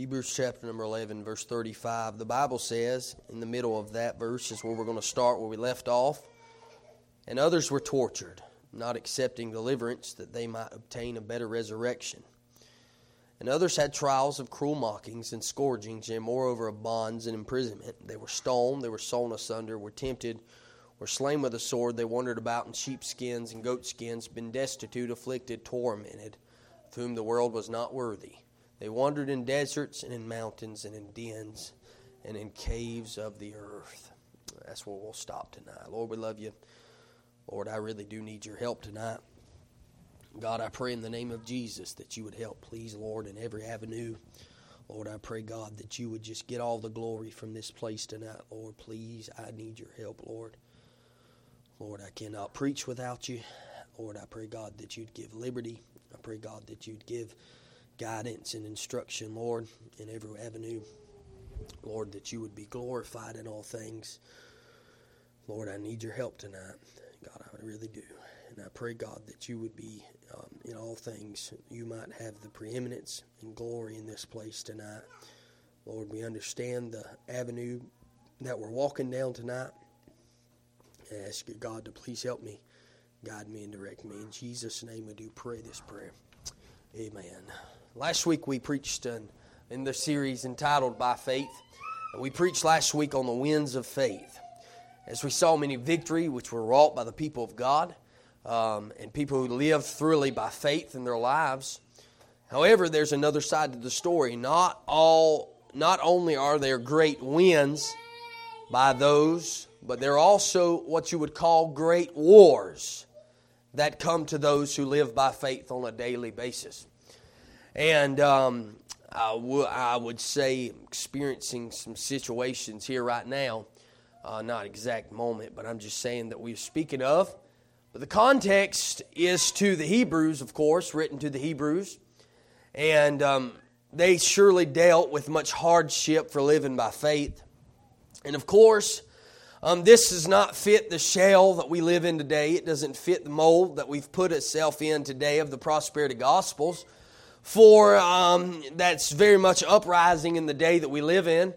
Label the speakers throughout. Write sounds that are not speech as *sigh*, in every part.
Speaker 1: Hebrews chapter number 11, verse 35. The Bible says, in the middle of that verse is where we're going to start, where we left off. And others were tortured, not accepting deliverance that they might obtain a better resurrection. And others had trials of cruel mockings and scourgings, and moreover of bonds and imprisonment. They were stoned, they were sawn asunder, were tempted, were slain with a sword. They wandered about in sheepskins and goatskins, been destitute, afflicted, tormented, of whom the world was not worthy. They wandered in deserts and in mountains and in dens and in caves of the earth. That's where we'll stop tonight. Lord, we love you. Lord, I really do need your help tonight. God, I pray in the name of Jesus that you would help, please, Lord, in every avenue. Lord, I pray, God, that you would just get all the glory from this place tonight. Lord, please, I need your help, Lord. Lord, I cannot preach without you. Lord, I pray, God, that you'd give liberty. I pray, God, that you'd give guidance and instruction, Lord, in every avenue. Lord, that you would be glorified in all things. Lord, I need your help tonight. God, I really do. And I pray, God, that you would be um, in all things. You might have the preeminence and glory in this place tonight. Lord, we understand the avenue that we're walking down tonight. I ask you, God, to please help me, guide me, and direct me. In Jesus' name, we do pray this prayer. Amen. Last week we preached in, the series entitled By Faith. And We preached last week on the winds of faith. As we saw many victory which were wrought by the people of God um, and people who lived thoroughly by faith in their lives. However, there's another side to the story. Not all, not only are there great wins by those, but there are also what you would call great wars that come to those who live by faith on a daily basis. And um, I, w- I would say experiencing some situations here right now, uh, not exact moment, but I'm just saying that we're speaking of. But the context is to the Hebrews, of course, written to the Hebrews. And um, they surely dealt with much hardship for living by faith. And of course, um, this does not fit the shell that we live in today. It doesn't fit the mold that we've put itself in today of the prosperity gospels for um, that's very much uprising in the day that we live in.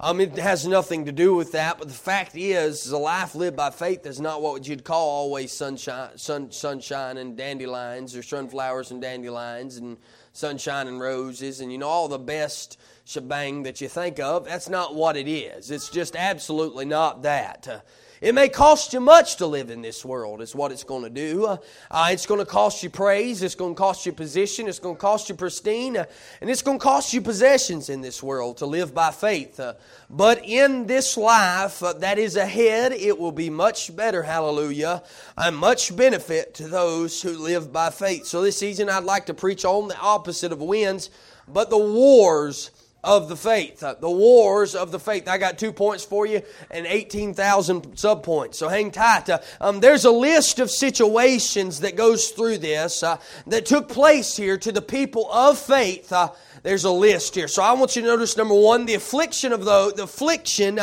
Speaker 1: Um, it has nothing to do with that, but the fact is, a life lived by faith is not what you'd call always sunshine, sun, sunshine and dandelions, or sunflowers and dandelions, and sunshine and roses, and you know all the best shebang that you think of. That's not what it is. It's just absolutely not that. Uh, it may cost you much to live in this world, is what it's going to do. Uh, uh, it's going to cost you praise, it's going to cost you position, it's going to cost you pristine, uh, and it's going to cost you possessions in this world to live by faith. Uh, but in this life uh, that is ahead, it will be much better, hallelujah, and much benefit to those who live by faith. So this season, I'd like to preach on the opposite of wins, but the wars of the faith, uh, the wars of the faith. I got two points for you and 18,000 subpoints. So hang tight. Uh, um, there's a list of situations that goes through this uh, that took place here to the people of faith. Uh, there's a list here. So I want you to notice number one, the affliction of the, the affliction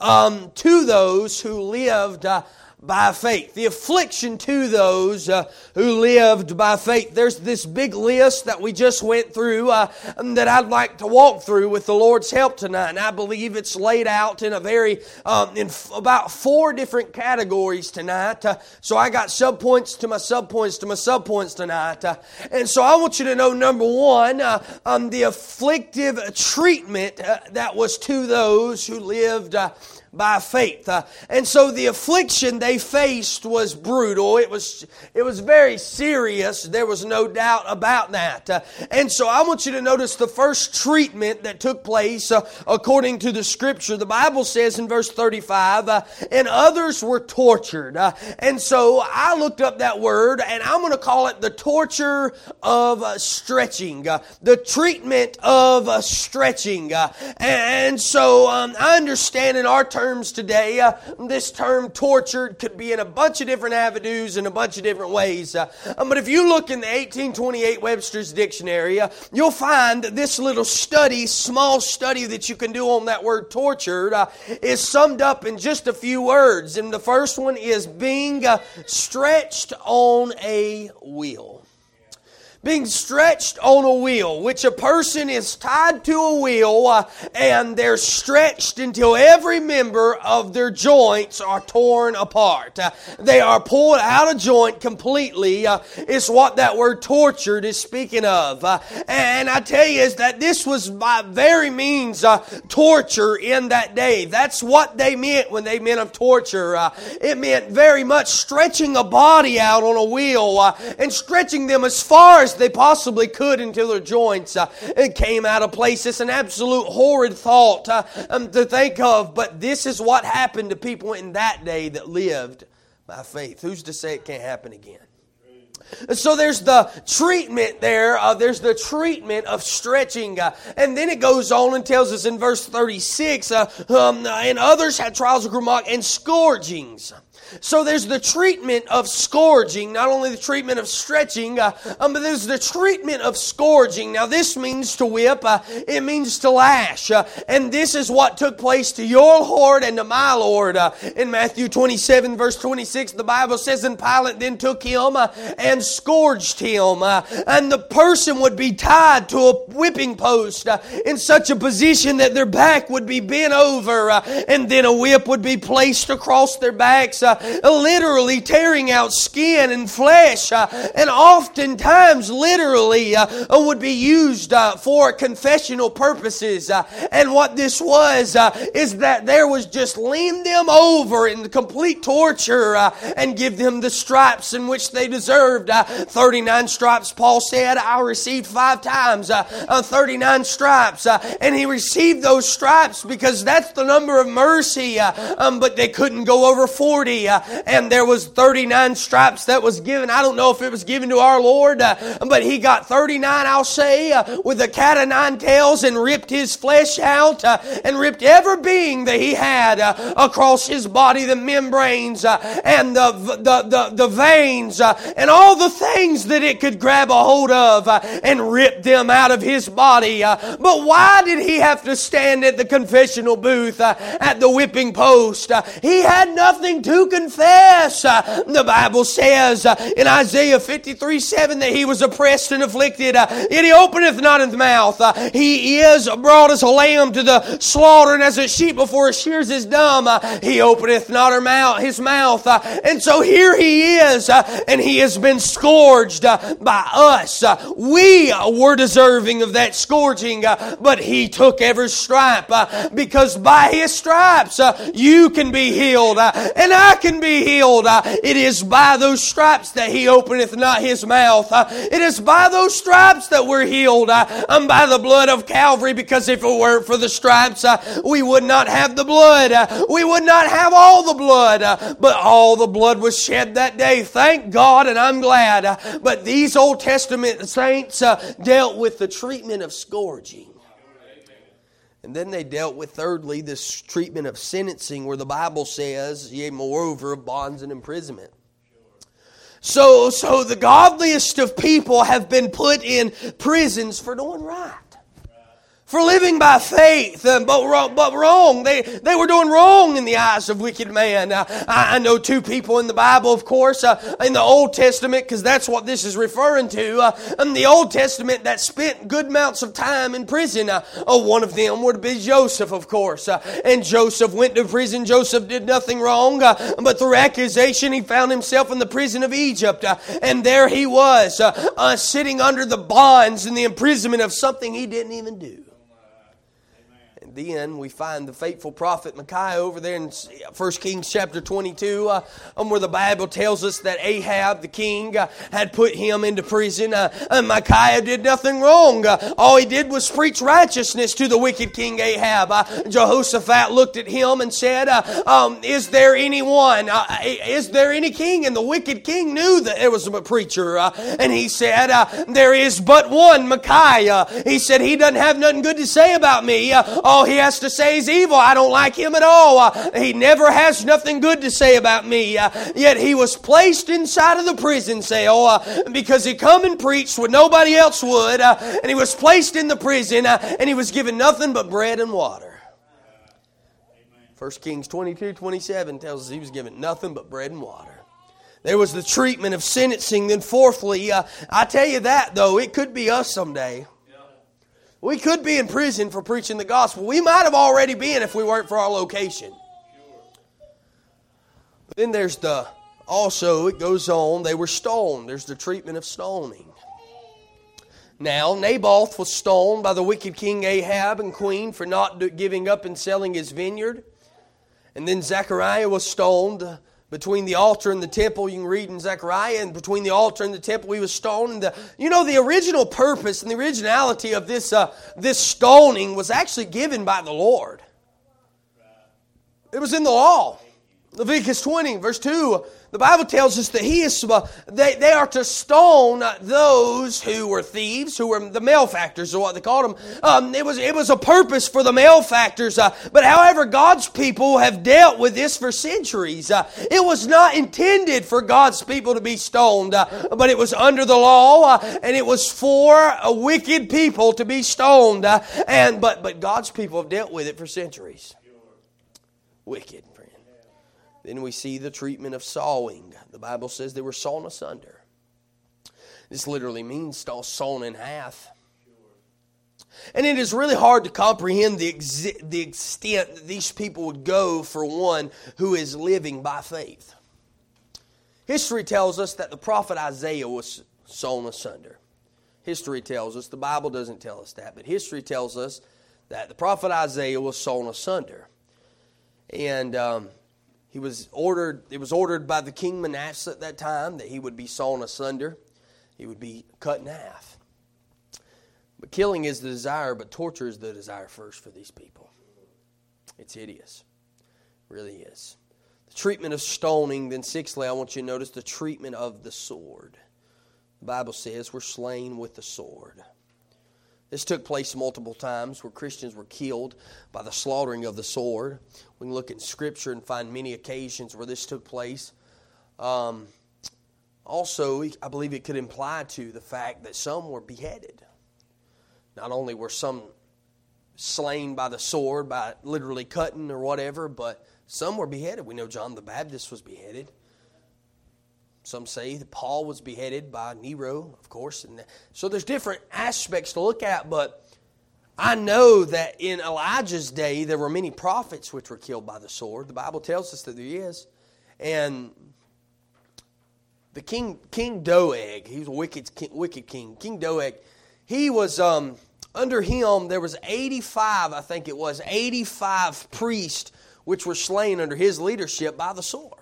Speaker 1: um, to those who lived by faith. The affliction to those uh, who lived by faith. There's this big list that we just went through uh, that I'd like to walk through with the Lord's help tonight. And I believe it's laid out in a very, um, in f- about four different categories tonight. Uh, so I got subpoints to my subpoints to my subpoints tonight. Uh, and so I want you to know number one, uh, um, the afflictive treatment uh, that was to those who lived by faith. Uh, and so the affliction they faced was brutal. It was, it was very serious. There was no doubt about that. Uh, and so I want you to notice the first treatment that took place uh, according to the scripture. The Bible says in verse 35, uh, and others were tortured. Uh, and so I looked up that word and I'm going to call it the torture of uh, stretching, the treatment of stretching. and so um, I understand in our terms, terms today. Uh, this term tortured could be in a bunch of different avenues and a bunch of different ways. Uh, um, but if you look in the 1828 Webster's Dictionary, uh, you'll find this little study, small study that you can do on that word tortured, uh, is summed up in just a few words. And the first one is being uh, stretched on a wheel being stretched on a wheel, which a person is tied to a wheel uh, and they're stretched until every member of their joints are torn apart. Uh, they are pulled out of joint completely, uh, is what that word tortured is speaking of. Uh, and I tell you is that this was by very means uh, torture in that day. That's what they meant when they meant of torture. Uh, it meant very much stretching a body out on a wheel and stretching them as far as they possibly could until their joints uh, came out of place. It's an absolute horrid thought uh, um, to think of, but this is what happened to people in that day that lived by faith. Who's to say it can't happen again? So there's the treatment there. Uh, there's the treatment of stretching. Uh, and then it goes on and tells us in verse 36 uh, um, and others had trials of mocked and scourgings. So there's the treatment of scourging, not only the treatment of stretching, uh, um, but there's the treatment of scourging. Now, this means to whip, uh, it means to lash. Uh, and this is what took place to your Lord and to my Lord. Uh, in Matthew 27, verse 26, the Bible says, And Pilate then took him uh, and scourged him. Uh, and the person would be tied to a whipping post in such a position that their back would be bent over, and then a whip would be placed across their backs literally tearing out skin and flesh, uh, and oftentimes literally uh, uh would be used uh, for confessional purposes. Uh, and what this was uh, is that there was just lean them over in complete torture and give them the stripes in which they deserved. 39 stripes, Paul said, I received five times 39 stripes. and he received those stripes because that's the number of mercy, um, but they couldn't go over 40 and there was 39 stripes that was given. I don't know if it was given to our Lord, uh, but he got 39, I'll say, uh, with a cat of nine tails and ripped his flesh out uh, and ripped every being that he had uh, across his body, the membranes uh, and the, the, the, the veins and all the things that it could grab a hold of and rip them out of his body. but why did he have to stand at the confessional booth at the whipping post? he had nothing to confess. Uh, the Bible says uh, in Isaiah 53 7 that he was oppressed and afflicted, uh, yet he openeth not his mouth. Uh, he is brought as a lamb to the slaughter, and as a sheep before his shears is dumb. Uh, he openeth not her mouth, his mouth. Uh, and so here he is, and he has been scourged by us. We were deserving of that scourging, but he took every stripe because by his stripes you can be healed, and I can be healed. Uh, it is by those stripes that he openeth not his mouth. Uh, it is by those stripes that we're healed. Uh, and by the blood of Calvary, because if it weren't for the stripes, we would not have the blood. We would not have all the blood. But all the blood was shed that day. Thank God, and I'm glad. But these Old Testament saints dealt with the treatment of scourging. And then they dealt with, thirdly, this treatment of sentencing, where the Bible says, yea, moreover, of bonds and imprisonment. So, so the godliest of people have been put in prisons for doing right for living by faith, but wrong. But wrong. They, they were doing wrong in the eyes of wicked man. I, I, know two people in the Bible, of course, uh, in the Old Testament, because that's what this is referring to. Uh, in the Old Testament, that spent good amounts of time in prison. Uh, oh, one of them would be Joseph, of course. Uh, and Joseph went to prison. Joseph did nothing wrong, but through accusation, he found himself in the prison of Egypt. and there he was, sitting under the bonds and the imprisonment of something he didn't even do then we find the faithful prophet Micaiah over there in 1 Kings chapter 22, uh, um, where the Bible tells us that Ahab, the king, uh, had put him into prison. Uh, and Micaiah did nothing wrong. Uh, all he did was preach righteousness to the wicked king Ahab. Uh, Jehoshaphat looked at him and said, uh, um, Is there anyone? is there any king? And the wicked king knew that there was a preacher. and he said, There is but one, Micaiah. He said, He doesn't have nothing good to say about me. All he has to say is evil. I don't like him at all. Uh, he never has nothing good to say about me. Uh, yet he was placed inside of the prison cell uh, because he come and preached what nobody else would. Uh, and he was placed in the prison uh, and he was given nothing but bread and water. 1 Kings 22 27 tells us he was given nothing but bread and water. There was the treatment of sentencing. Then, fourthly, uh, I tell you that, though, it could be us someday. We could be in prison for preaching the gospel. We might have already been if we weren't for our location. But then there's the, also, it goes on, they were stoned. There's the treatment of stoning. Now, Naboth was stoned by the wicked king Ahab and queen for not giving up and selling his vineyard. And then Zechariah was stoned between the altar and the temple. You can read in Zechariah, and between the altar and the temple, he was stoned. And the, you know, the original purpose and the originality of this, uh, this stoning was actually given by the Lord. It was in the law. Leviticus 20, verse 2 the Bible tells us that he is, uh, they, they are to stone those who were thieves, who were the malefactors, or what they called them. Um, it, was, it was a purpose for the malefactors. Uh, but however, God's people have dealt with this for centuries. Uh, it was not intended for God's people to be stoned, uh, but it was under the law, uh, and it was for a wicked people to be stoned. Uh, and but but God's people have dealt with it for centuries. Wicked. Then we see the treatment of sawing. The Bible says they were sawn asunder. This literally means sawn in half. And it is really hard to comprehend the, ex- the extent that these people would go for one who is living by faith. History tells us that the prophet Isaiah was sawn asunder. History tells us, the Bible doesn't tell us that, but history tells us that the prophet Isaiah was sawn asunder. And um, he was ordered, it was ordered by the king Manasseh at that time that he would be sawn asunder, he would be cut in half. But killing is the desire, but torture is the desire first for these people. It's hideous. It really is. The treatment of stoning, then sixthly, I want you to notice the treatment of the sword. The Bible says we're slain with the sword. This took place multiple times where Christians were killed by the slaughtering of the sword. We can look in Scripture and find many occasions where this took place. Um, also, I believe it could imply to the fact that some were beheaded. Not only were some slain by the sword, by literally cutting or whatever, but some were beheaded. We know John the Baptist was beheaded. Some say that Paul was beheaded by Nero, of course. And so there's different aspects to look at, but I know that in Elijah's day there were many prophets which were killed by the sword. The Bible tells us that there is. And the king, King Doeg, he was a wicked, wicked king. King Doeg, he was um, under him. There was eighty-five, I think it was, eighty-five priests which were slain under his leadership by the sword.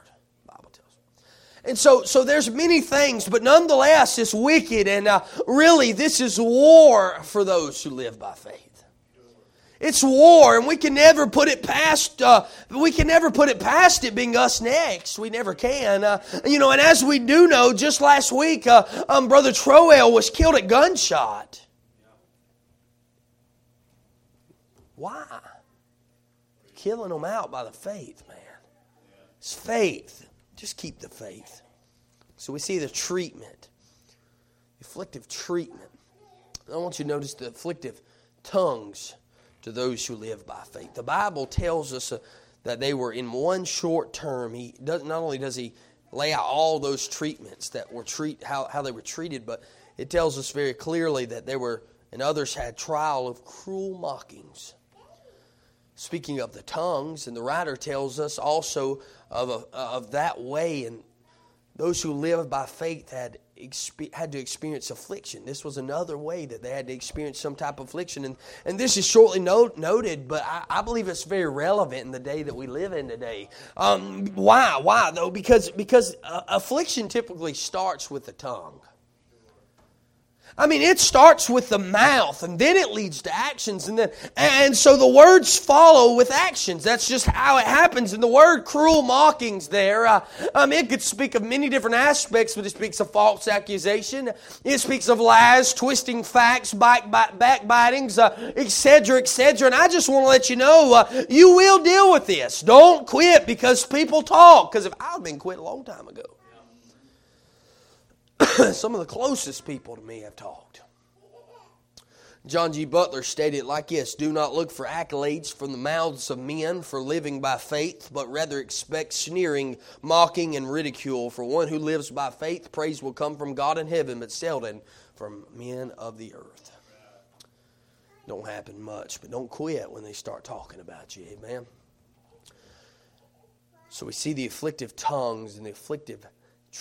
Speaker 1: And so, so there's many things, but nonetheless, it's wicked, and uh, really, this is war for those who live by faith. It's war, and we can never put it past. Uh, we can never put it past it being us next. We never can. Uh, you know, and as we do know, just last week, uh, um, Brother Troel was killed at gunshot. Why? Killing them out by the faith, man. It's faith. Just keep the faith. So we see the treatment, afflictive treatment. I want you to notice the afflictive tongues to those who live by faith. The Bible tells us uh, that they were in one short term. He does not only does he lay out all those treatments that were treat how, how they were treated, but it tells us very clearly that they were and others had trial of cruel mockings. Speaking of the tongues, and the writer tells us also of, a, of that way, and those who live by faith had had to experience affliction. This was another way that they had to experience some type of affliction. And, and this is shortly note, noted, but I, I, believe it's very relevant in the day that we live in today. Um, why? Why, though? Because, because uh, affliction typically starts with the tongue. I mean, it starts with the mouth and then it leads to actions. And then, and so the words follow with actions. That's just how it happens. And the word cruel mockings there, uh, um, it could speak of many different aspects, but it speaks of false accusation. It speaks of lies, twisting facts, back, back, backbitings, etc., uh, etc. Et and I just want to let you know, uh, you will deal with this. Don't quit because people talk. Because if I've been quit a long time ago. *coughs* some of the closest people to me have talked. John G. Butler stated like this Do not look for accolades from the mouths of men for living by faith, but rather expect sneering, mocking, and ridicule. For one who lives by faith, praise will come from God in heaven, but seldom from men of the earth. Don't happen much, but don't quit when they start talking about you. Amen. So we see the afflictive tongues and the afflictive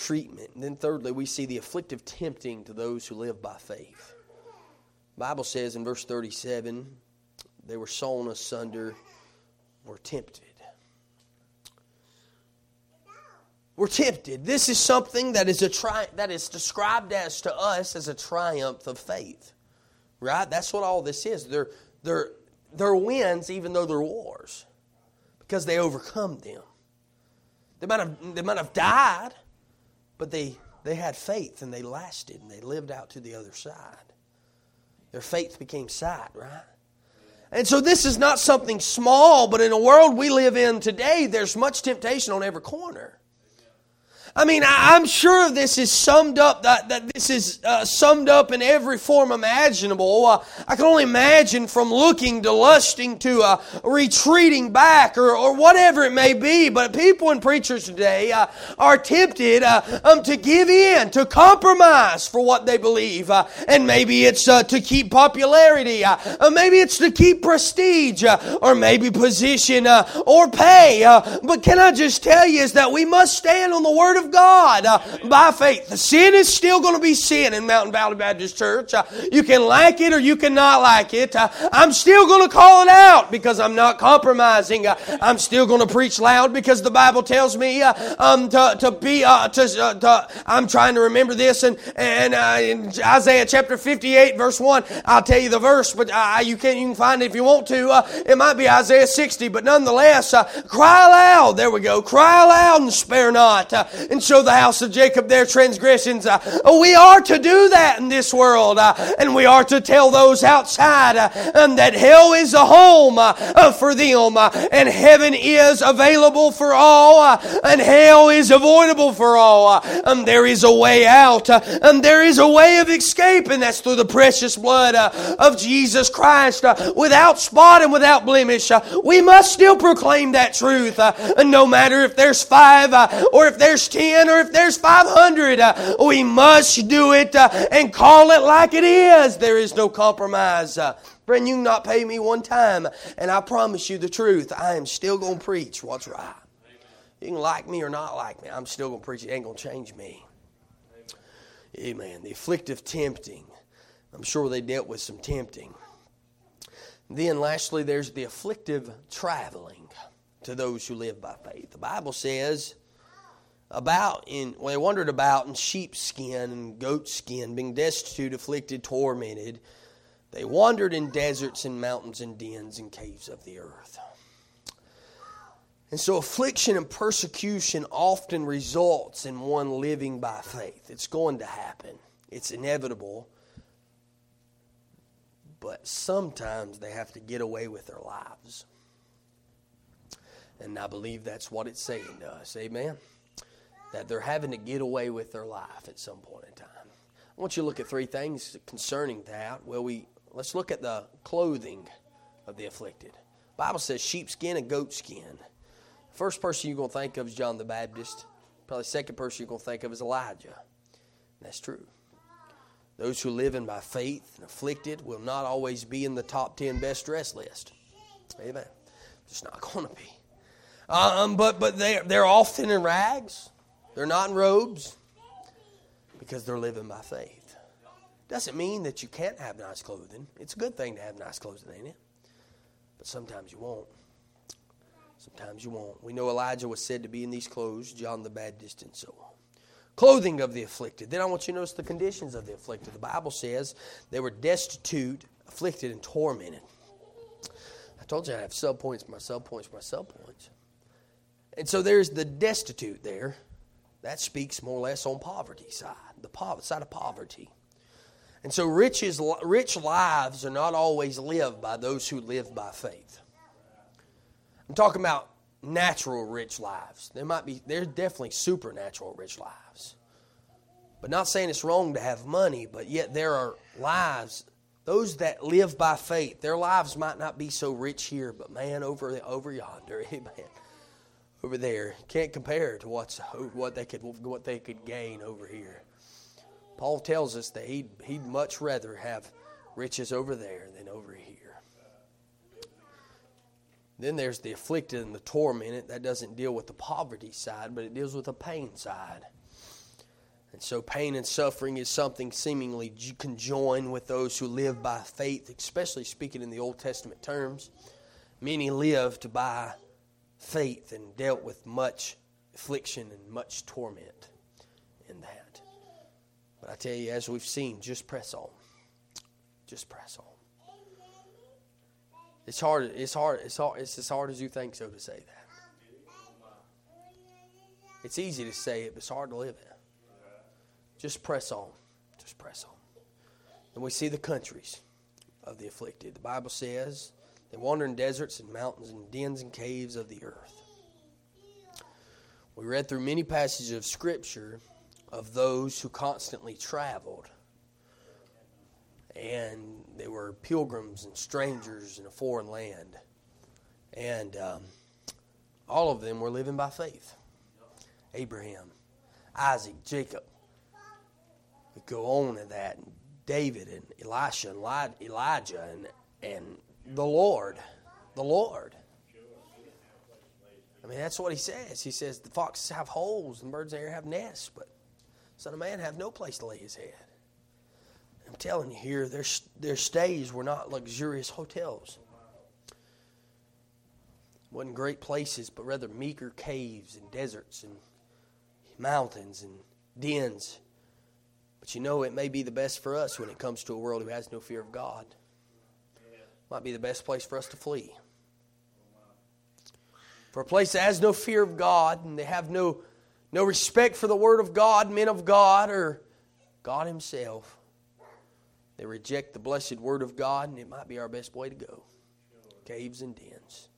Speaker 1: treatment. And then thirdly, we see the afflictive tempting to those who live by faith. The Bible says in verse 37, they were sawn asunder, were tempted. We're tempted. This is something that is a tri- that is described as to us as a triumph of faith. Right? That's what all this is. They're, they're, they're wins even though they're wars. Because they overcome them. They might have, they might have died, but they, they had faith and they lasted and they lived out to the other side. Their faith became sight, right? And so this is not something small, but in a world we live in today, there's much temptation on every corner. I mean, I, am sure this is summed up, that, that this is uh, summed up in every form imaginable. Uh, I can only imagine from looking to lusting to uh, retreating back or, or whatever it may be. But people and preachers today uh, are tempted uh, um, to give in, to compromise for what they believe. Uh, and maybe it's to keep popularity, maybe it's to keep prestige, or maybe position or pay. but can I just tell you is that we must stand on the Word of God uh, by faith. The sin is still going to be sin in Mountain Valley Baptist Church. Uh, you can like it or you cannot like it. Uh, I'm still going to call it out because I'm not compromising. Uh, I'm still going to preach loud because the Bible tells me uh, um, to, to be, uh, to, to, I'm trying to remember this and, and in Isaiah chapter 58 verse 1, I'll tell you the verse, but you, can, you can find it if you want to. it might be Isaiah 60, but nonetheless, cry loud. There we go. Cry loud and spare not and show the house of Jacob their transgressions. Uh, we are to do that in this world, uh, and we are to tell those outside uh, um, that hell is a home uh, uh, for them, uh, and heaven is available for all, and hell is avoidable for all. Um, there is a way out, and there is a way of escape, and that's through the precious blood of Jesus Christ, without spot and without blemish. we must still proclaim that truth, and no matter if there's five or if there's ten 10 or if there's 500, uh, we must do it uh, and call it like it is. There is no compromise. Uh, friend, you can not pay me one time, and I promise you the truth. I am still going to preach what's right. You can like me or not like me. I'm still going to preach. It ain't going to change me. Amen. The afflictive tempting. I'm sure they dealt with some tempting. Then, lastly, there's the afflictive traveling to those who live by faith. The Bible says about in well, they wandered about in sheepskin and goatskin, being destitute, afflicted, tormented. They wandered in deserts and mountains and dens and caves of the earth. And so affliction and persecution often results in one living by faith. It's going to happen. It's inevitable. But sometimes they have to get away with their lives. And I believe that's what it's saying to us. Amen that they're having to get away with their life at some point in time. I want you to look at three things concerning that. Well, we let's look at the clothing of the afflicted. The Bible says sheepskin and goatskin. First person you're going to think of is John the Baptist. Probably second person you're going to think of is Elijah. That's true. Those who live in by faith and afflicted will not always be in the top 10 best dressed list. Amen. It's not going to be. Um, but but they, they're often in rags. They're not in robes because they're living by faith. Doesn't mean that you can't have nice clothing. It's a good thing to have nice clothing, ain't it? But sometimes you won't. Sometimes you won't. We know Elijah was said to be in these clothes, John the Baptist, and so on. Clothing of the afflicted. Then I want you to notice the conditions of the afflicted. The Bible says they were destitute, afflicted, and tormented. I told you I have sub points, my sub points, my sub points. And so there's the destitute there. That speaks more or less on poverty side, the side of poverty. And so riches, rich lives are not always lived by those who live by faith. I'm talking about natural rich lives. There might be, there's definitely supernatural rich lives. But not saying it's wrong to have money, but yet there are lives those that live by faith, their lives might not be so rich here, but man, over over yonder, *laughs* amen, over there, can't compare to what's what they could what they could gain over here. Paul tells us that he'd he'd much rather have riches over there than over here. Then there's the afflicted and the tormented. That doesn't deal with the poverty side, but it deals with the pain side. And so, pain and suffering is something seemingly conjoined with those who live by faith, especially speaking in the Old Testament terms. Many lived by faith and dealt with much affliction and much torment in that. But I tell you, as we've seen, just press on. Just press on. It's hard. It's hard. It's hard. It's as hard as you think so to say that. It's easy to say it, but it's hard to live it. Just press on. Just press on. And we see the countries of the afflicted. The Bible says they wander in deserts and mountains and dens and caves of the earth. We read through many passages of Scripture of those who constantly traveled. And they were pilgrims and strangers in a foreign land. And um, all of them were living by faith Abraham, Isaac, Jacob, go on in that. And David and Elisha and Elijah and, and the Lord. The Lord. I mean, that's what he says. He says, The foxes have holes and birds of air have nests, but Son of Man have no place to lay his head. I'm telling you here, their, their stays were not luxurious hotels. wasn't great places, but rather meager caves and deserts and mountains and dens. But you know, it may be the best for us when it comes to a world who has no fear of God. Might be the best place for us to flee. For a place that has no fear of God and they have no, no respect for the Word of God, men of God, or God Himself, they reject the blessed Word of God, and it might be our best way to go. Caves and dens.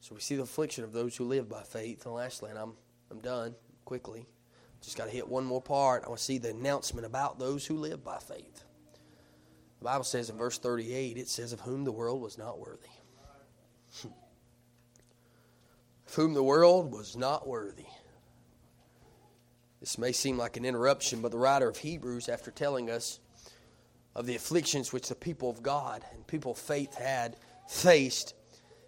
Speaker 1: So we see the affliction of those who live by faith. And lastly, and I'm, I'm done quickly. Just got to hit one more part. I want to see the announcement about those who live by faith. The Bible says in verse 38, it says, Of whom the world was not worthy. of *laughs* whom the world was not worthy. This may seem like an interruption, but the writer of Hebrews, after telling us of the afflictions which the people of God and people of faith had faced,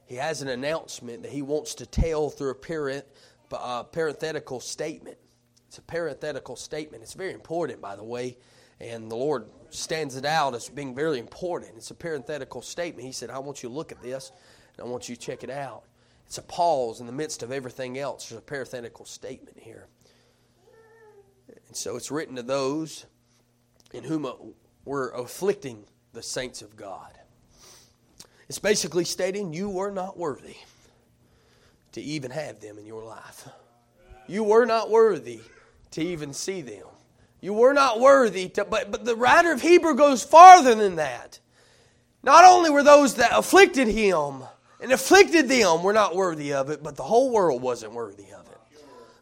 Speaker 1: he has an announcement that he wants to tell through a uh, parenthetical statement. It's a parenthetical statement. It's very important, by the way, and the Lord stands it out as being very important. It's a parenthetical statement. He said, I want you to look at this, and I want you to check it out. It's a pause in the midst of everything else. There's a parenthetical statement here. And so it's written to those in whom uh, we're afflicting the saints of God. It's basically stating you were not worthy to even have them in your life. You were not worthy to even see them. You were not worthy to, but, but the writer of Hebrew goes farther than that. Not only were those that afflicted him and afflicted them were not worthy of it, but the whole world wasn't worthy of it.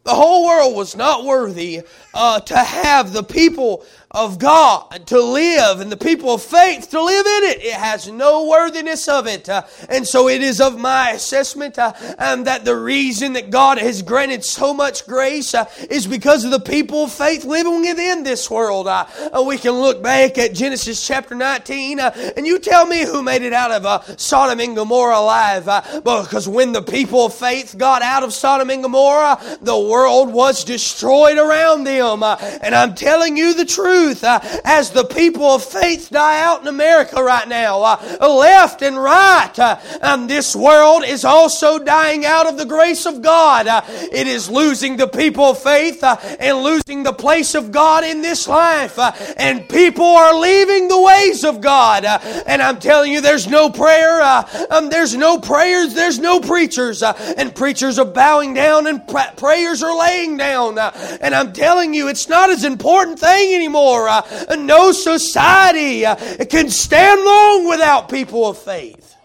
Speaker 1: The whole world was not worthy uh, to have the people of God to live and the people of faith to live in it. It has no worthiness of it. Uh, and so it is of my assessment uh, um, that the reason that God has granted so much grace uh, is because of the people of faith living within this world. Uh, uh, we can look back at Genesis chapter 19 uh, and you tell me who made it out of Sodom and Gomorrah alive. because when the people of faith got out of Sodom and Gomorrah, the world was destroyed around them. and I'm telling you the truth truth uh, as the people of faith die out in America right now, uh, left and right. Uh, and this world is also dying out of the grace of God. Uh, it is losing the people of faith uh, and losing the place of God in this life. Uh, and people are leaving the ways of God. and I'm telling you, there's no prayer, um, there's no prayers, there's no preachers. and preachers are bowing down and prayers are laying down. and I'm telling you, it's not as important thing anymore Uh, no society uh, can stand long without people of faith.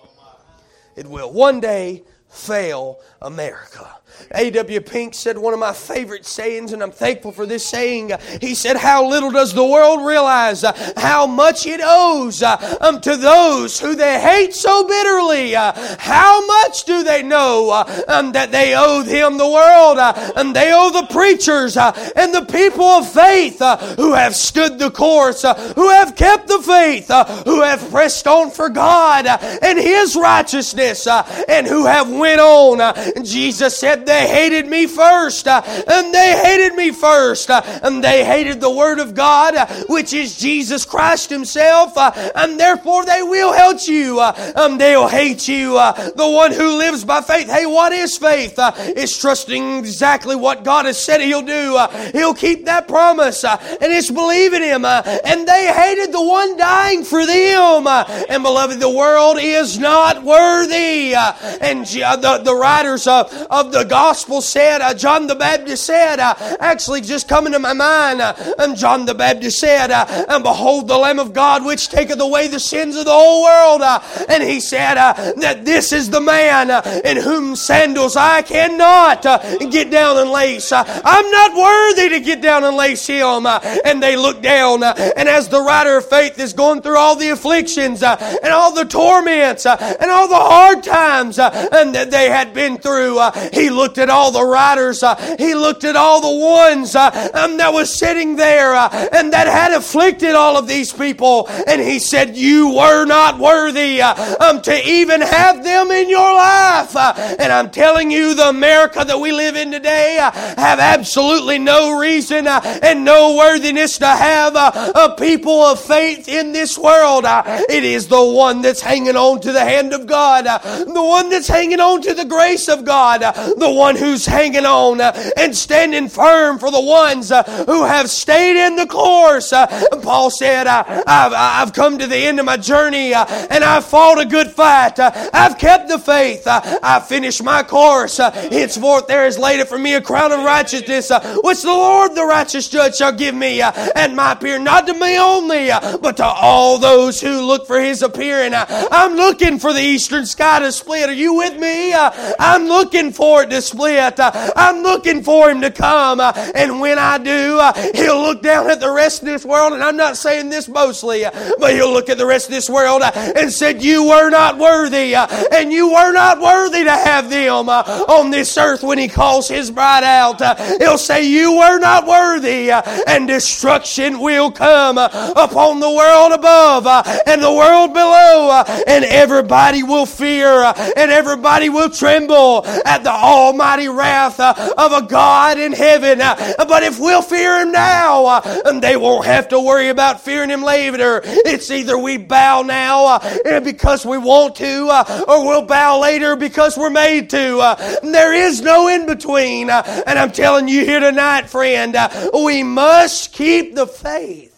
Speaker 1: It will one day fail America. A.W. Pink said one of my favorite sayings, and I'm thankful for this saying. He said, How little does the world realize uh, how much it owes uh, um, to those who they hate so bitterly? Uh, how much do they know um, that they owe them the world? and they owe the preachers and the people of faith who have stood the course, who have kept the faith, who have pressed on for God and His righteousness, and who have went on. Jesus said, They hated me first, and they hated me first, uh, uh, and they hated the Word of God, uh, which is Jesus Christ Himself, and therefore they will hate you. and they'll hate you. the one who lives by faith. Hey, what is faith? it's trusting exactly what God has said He'll do. he'll keep that promise, and it's believing Him. and they hated the one dying for them. and beloved, the world is not worthy. and the, writers of the gospel said, uh, John the Baptist said, uh, actually just coming to my mind, uh, and John the Baptist said, uh, and behold the Lamb of God which taketh away the sins of the whole world. Uh, and he said uh, that this is the man in whom sandals I cannot get down and lace. I'm not worthy to get down and lace him. and they looked down, and as the writer of faith is going through all the afflictions and all the torments and all the hard times and that they had been through, he looked at all the writers. Uh, he looked at all the ones uh, um, that was sitting there uh, and that had afflicted all of these people. And he said, You were not worthy um, to even have them in your life. and I'm telling you, the America that we live in today have absolutely no reason and no worthiness to have a people of faith in this world. it is the one that's hanging on to the hand of God, the one that's hanging on to the grace of God, the one who's hanging on uh, and standing firm for the ones uh, who have stayed in the course. Uh, Paul said, I've, come to the end of my journey uh, and I've fought a good fight. Uh, I've kept the faith. Uh, I've finished my course. Henceforth there is laid up for me a crown of righteousness, which the Lord the righteous judge shall give me and my appear not to me only, but to all those who look for his appearing. I'm looking for the eastern sky to split. Are you with me? I'm looking for it to split. Uh, I'm looking for him to come. Uh, and when I do, uh, he'll look down at the rest of this world. And I'm not saying this mostly, but he'll look at the rest of this world and said, You were not worthy. And you were not worthy to have them on this earth when he calls his bride out. He'll say, You were not worthy. And destruction will come upon the world above and the world below. And everybody will fear and everybody will tremble at the almighty wrath uh, of a God in heaven. Uh, but if we'll fear Him now, uh, they won't have to worry about fearing Him later. It's either we bow now because we want to, or we'll bow later because we're made to. There is no in between. And I'm telling you here tonight, friend, we must keep the faith.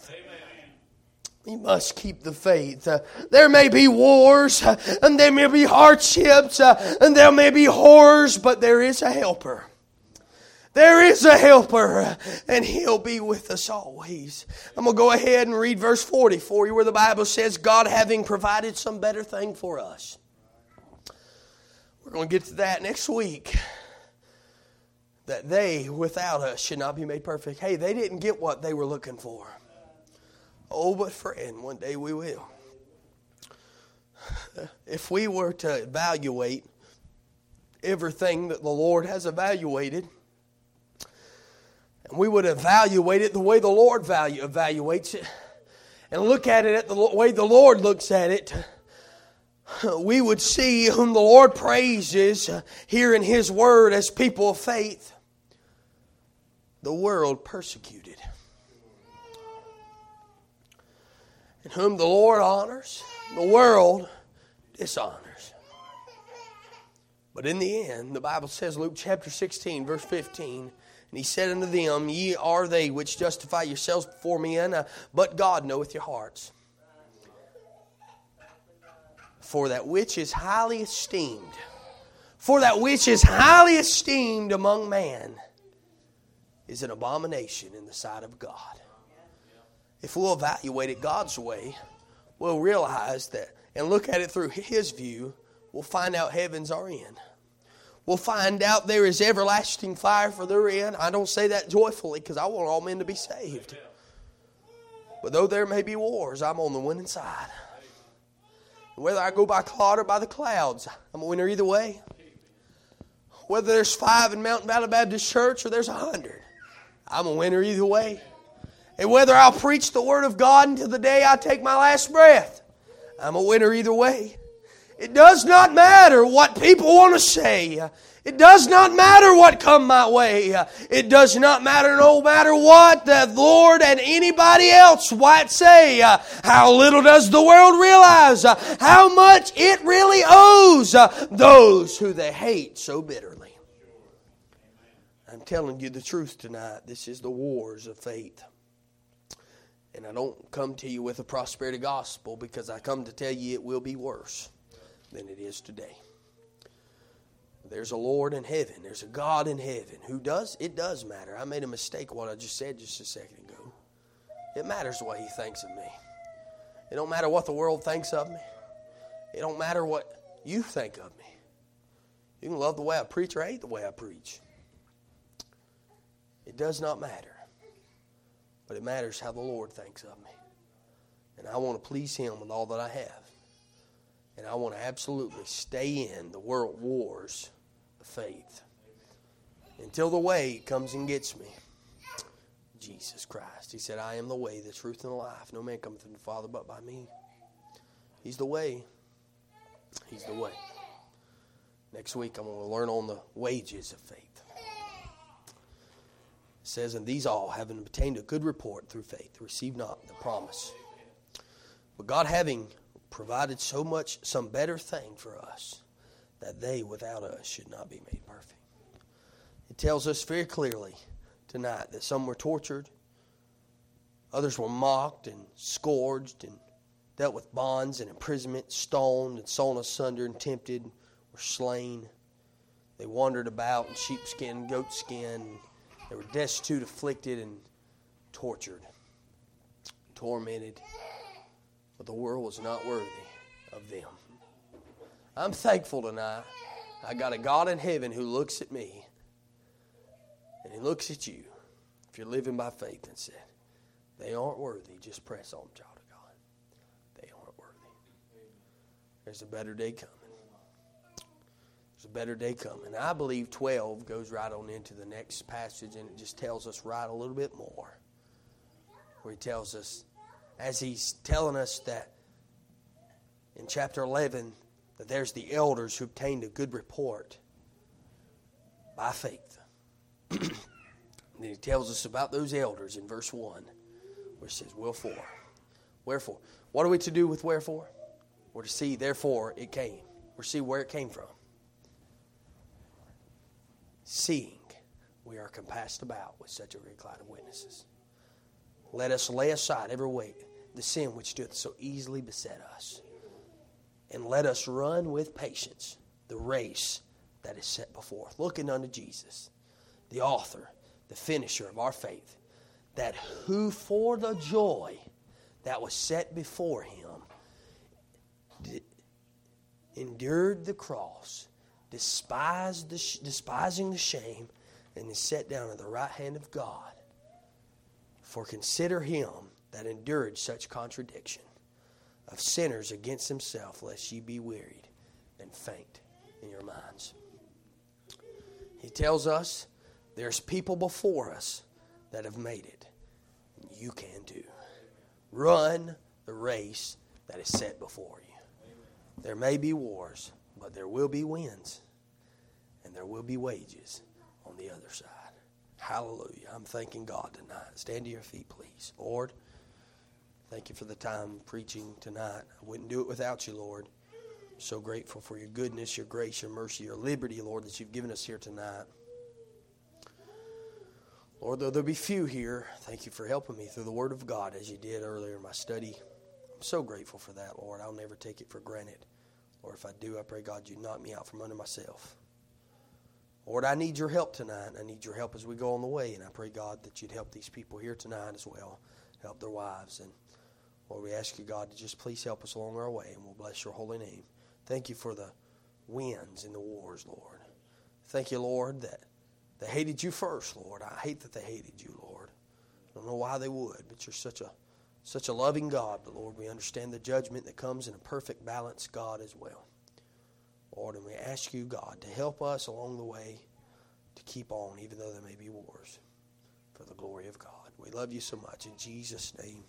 Speaker 1: We must keep the faith. Uh, there may be wars, uh, and there may be hardships, uh, and there may be horrors, but there is a helper. There is a helper, and he'll be with us always. I'm going to go ahead and read verse 40 for you, where the Bible says, God having provided some better thing for us. We're going to get to that next week. That they, without us, should not be made perfect. Hey, they didn't get what they were looking for. Oh, but friend, one day we will. If we were to evaluate everything that the Lord has evaluated, and we would evaluate it the way the Lord value, evaluates it, and look at it at the way the Lord looks at it, we would see whom the Lord praises here in His Word as people of faith, the world persecuted. And whom the Lord honors, the world dishonors. But in the end, the Bible says, Luke chapter 16, verse 15, and he said unto them, Ye are they which justify yourselves before men, uh, but God knoweth your hearts. For that which is highly esteemed, for that which is highly esteemed among man is an abomination in the sight of God if we'll evaluate it God's way, we'll realize that and look at it through His view, we'll find out heaven's our end. will find out there is everlasting fire for their end. I don't say that joyfully because I want all men to be saved. But though there may be wars, I'm on the winning side. Whether I go by cloud or by the clouds, I'm a winner either way. Whether there's five in Mountain Valley Baptist Church or there's a hundred, I'm a winner either way. And whether I'll preach the Word of God until the day I take my last breath, I'm a winner either way. It does not matter what people want to say. It does not matter what come my way. It does not matter no matter what the Lord and anybody else might say. How little does the world realize how much it really owes those who they hate so bitterly. I'm telling you the truth tonight. This is the wars of faith. And I don't come to you with a prosperity gospel because I come to tell you it will be worse than it is today. There's a Lord in heaven. There's a God in heaven who does, it does matter. I made a mistake what I just said just a second ago. It matters what he thinks of me. It don't matter what the world thinks of me. It don't matter what you think of me. You can love the way I preach or hate the way I preach. It does not matter. But it matters how the Lord thinks of me. And I want to please Him with all that I have. And I want to absolutely stay in the world wars of faith until the way comes and gets me. Jesus Christ. He said, I am the way, the truth, and the life. No man cometh to the Father but by me. He's the way. He's the way. Next week, I'm going to learn on the wages of faith. Says, And these all, having obtained a good report through faith, receive not the promise. But God having provided so much, some better thing for us, that they without us should not be made perfect. It tells us very clearly tonight that some were tortured, others were mocked and scourged and dealt with bonds and imprisonment, stoned and sawn asunder and tempted, were slain. They wandered about in sheepskin, goatskin. They were destitute, afflicted, and tortured, tormented but the world was not worthy of them. I'm thankful tonight. I got a God in heaven who looks at me and he looks at you if you're living by faith and said, they aren't worthy. Just press on, child of God. They aren't worthy. There's a better day coming. A better day coming. I believe 12 goes right on into the next passage and it just tells us right a little bit more. Where he tells us as he's telling us that in chapter 11 that there's the elders who obtained a good report by faith. *clears throat* then he tells us about those elders in verse 1, where it says, Wherefore? Wherefore? What are we to do with wherefore? We're to see, therefore, it came. We're to see where it came from. Seeing we are compassed about with such a great cloud of witnesses. Let us lay aside every weight, the sin which doth so easily beset us, and let us run with patience the race that is set before us, looking unto Jesus, the author, the finisher of our faith, that who for the joy that was set before him endured the cross, despised the, despising the shame, and is set down at the right hand of God for consider him that endured such contradiction of sinners against himself, lest ye be wearied and faint in your minds. He tells us there's people before us that have made it. And You can too. Run the race that is set before you. There may be wars, but there will be wins, and there will be wages on the other side. Hallelujah. I'm thanking God tonight. Stand to your feet, please. Lord, thank you for the time preaching tonight. I wouldn't do it without you, Lord. I'm so grateful for your goodness, your grace, your mercy, your liberty, Lord, that you've given us here tonight. Lord, though there be few here, thank you for helping me through the Word of God as you did earlier in my study. I'm so grateful for that, Lord. I'll never take it for granted. Or if I do, I pray God you knock me out from under myself. Lord, I need your help tonight. I need your help as we go on the way. And I pray, God, that you'd help these people here tonight as well, help their wives. And Lord, we ask you, God, to just please help us along our way, and we'll bless your holy name. Thank you for the wins in the wars, Lord. Thank you, Lord, that they hated you first, Lord. I hate that they hated you, Lord. I don't know why they would, but you're such a such a loving God. But Lord, we understand the judgment that comes in a perfect balance, God, as well. Lord, and we ask you, God, to help us along the way to keep on, even though there may be wars, for the glory of God. We love you so much. In Jesus' name.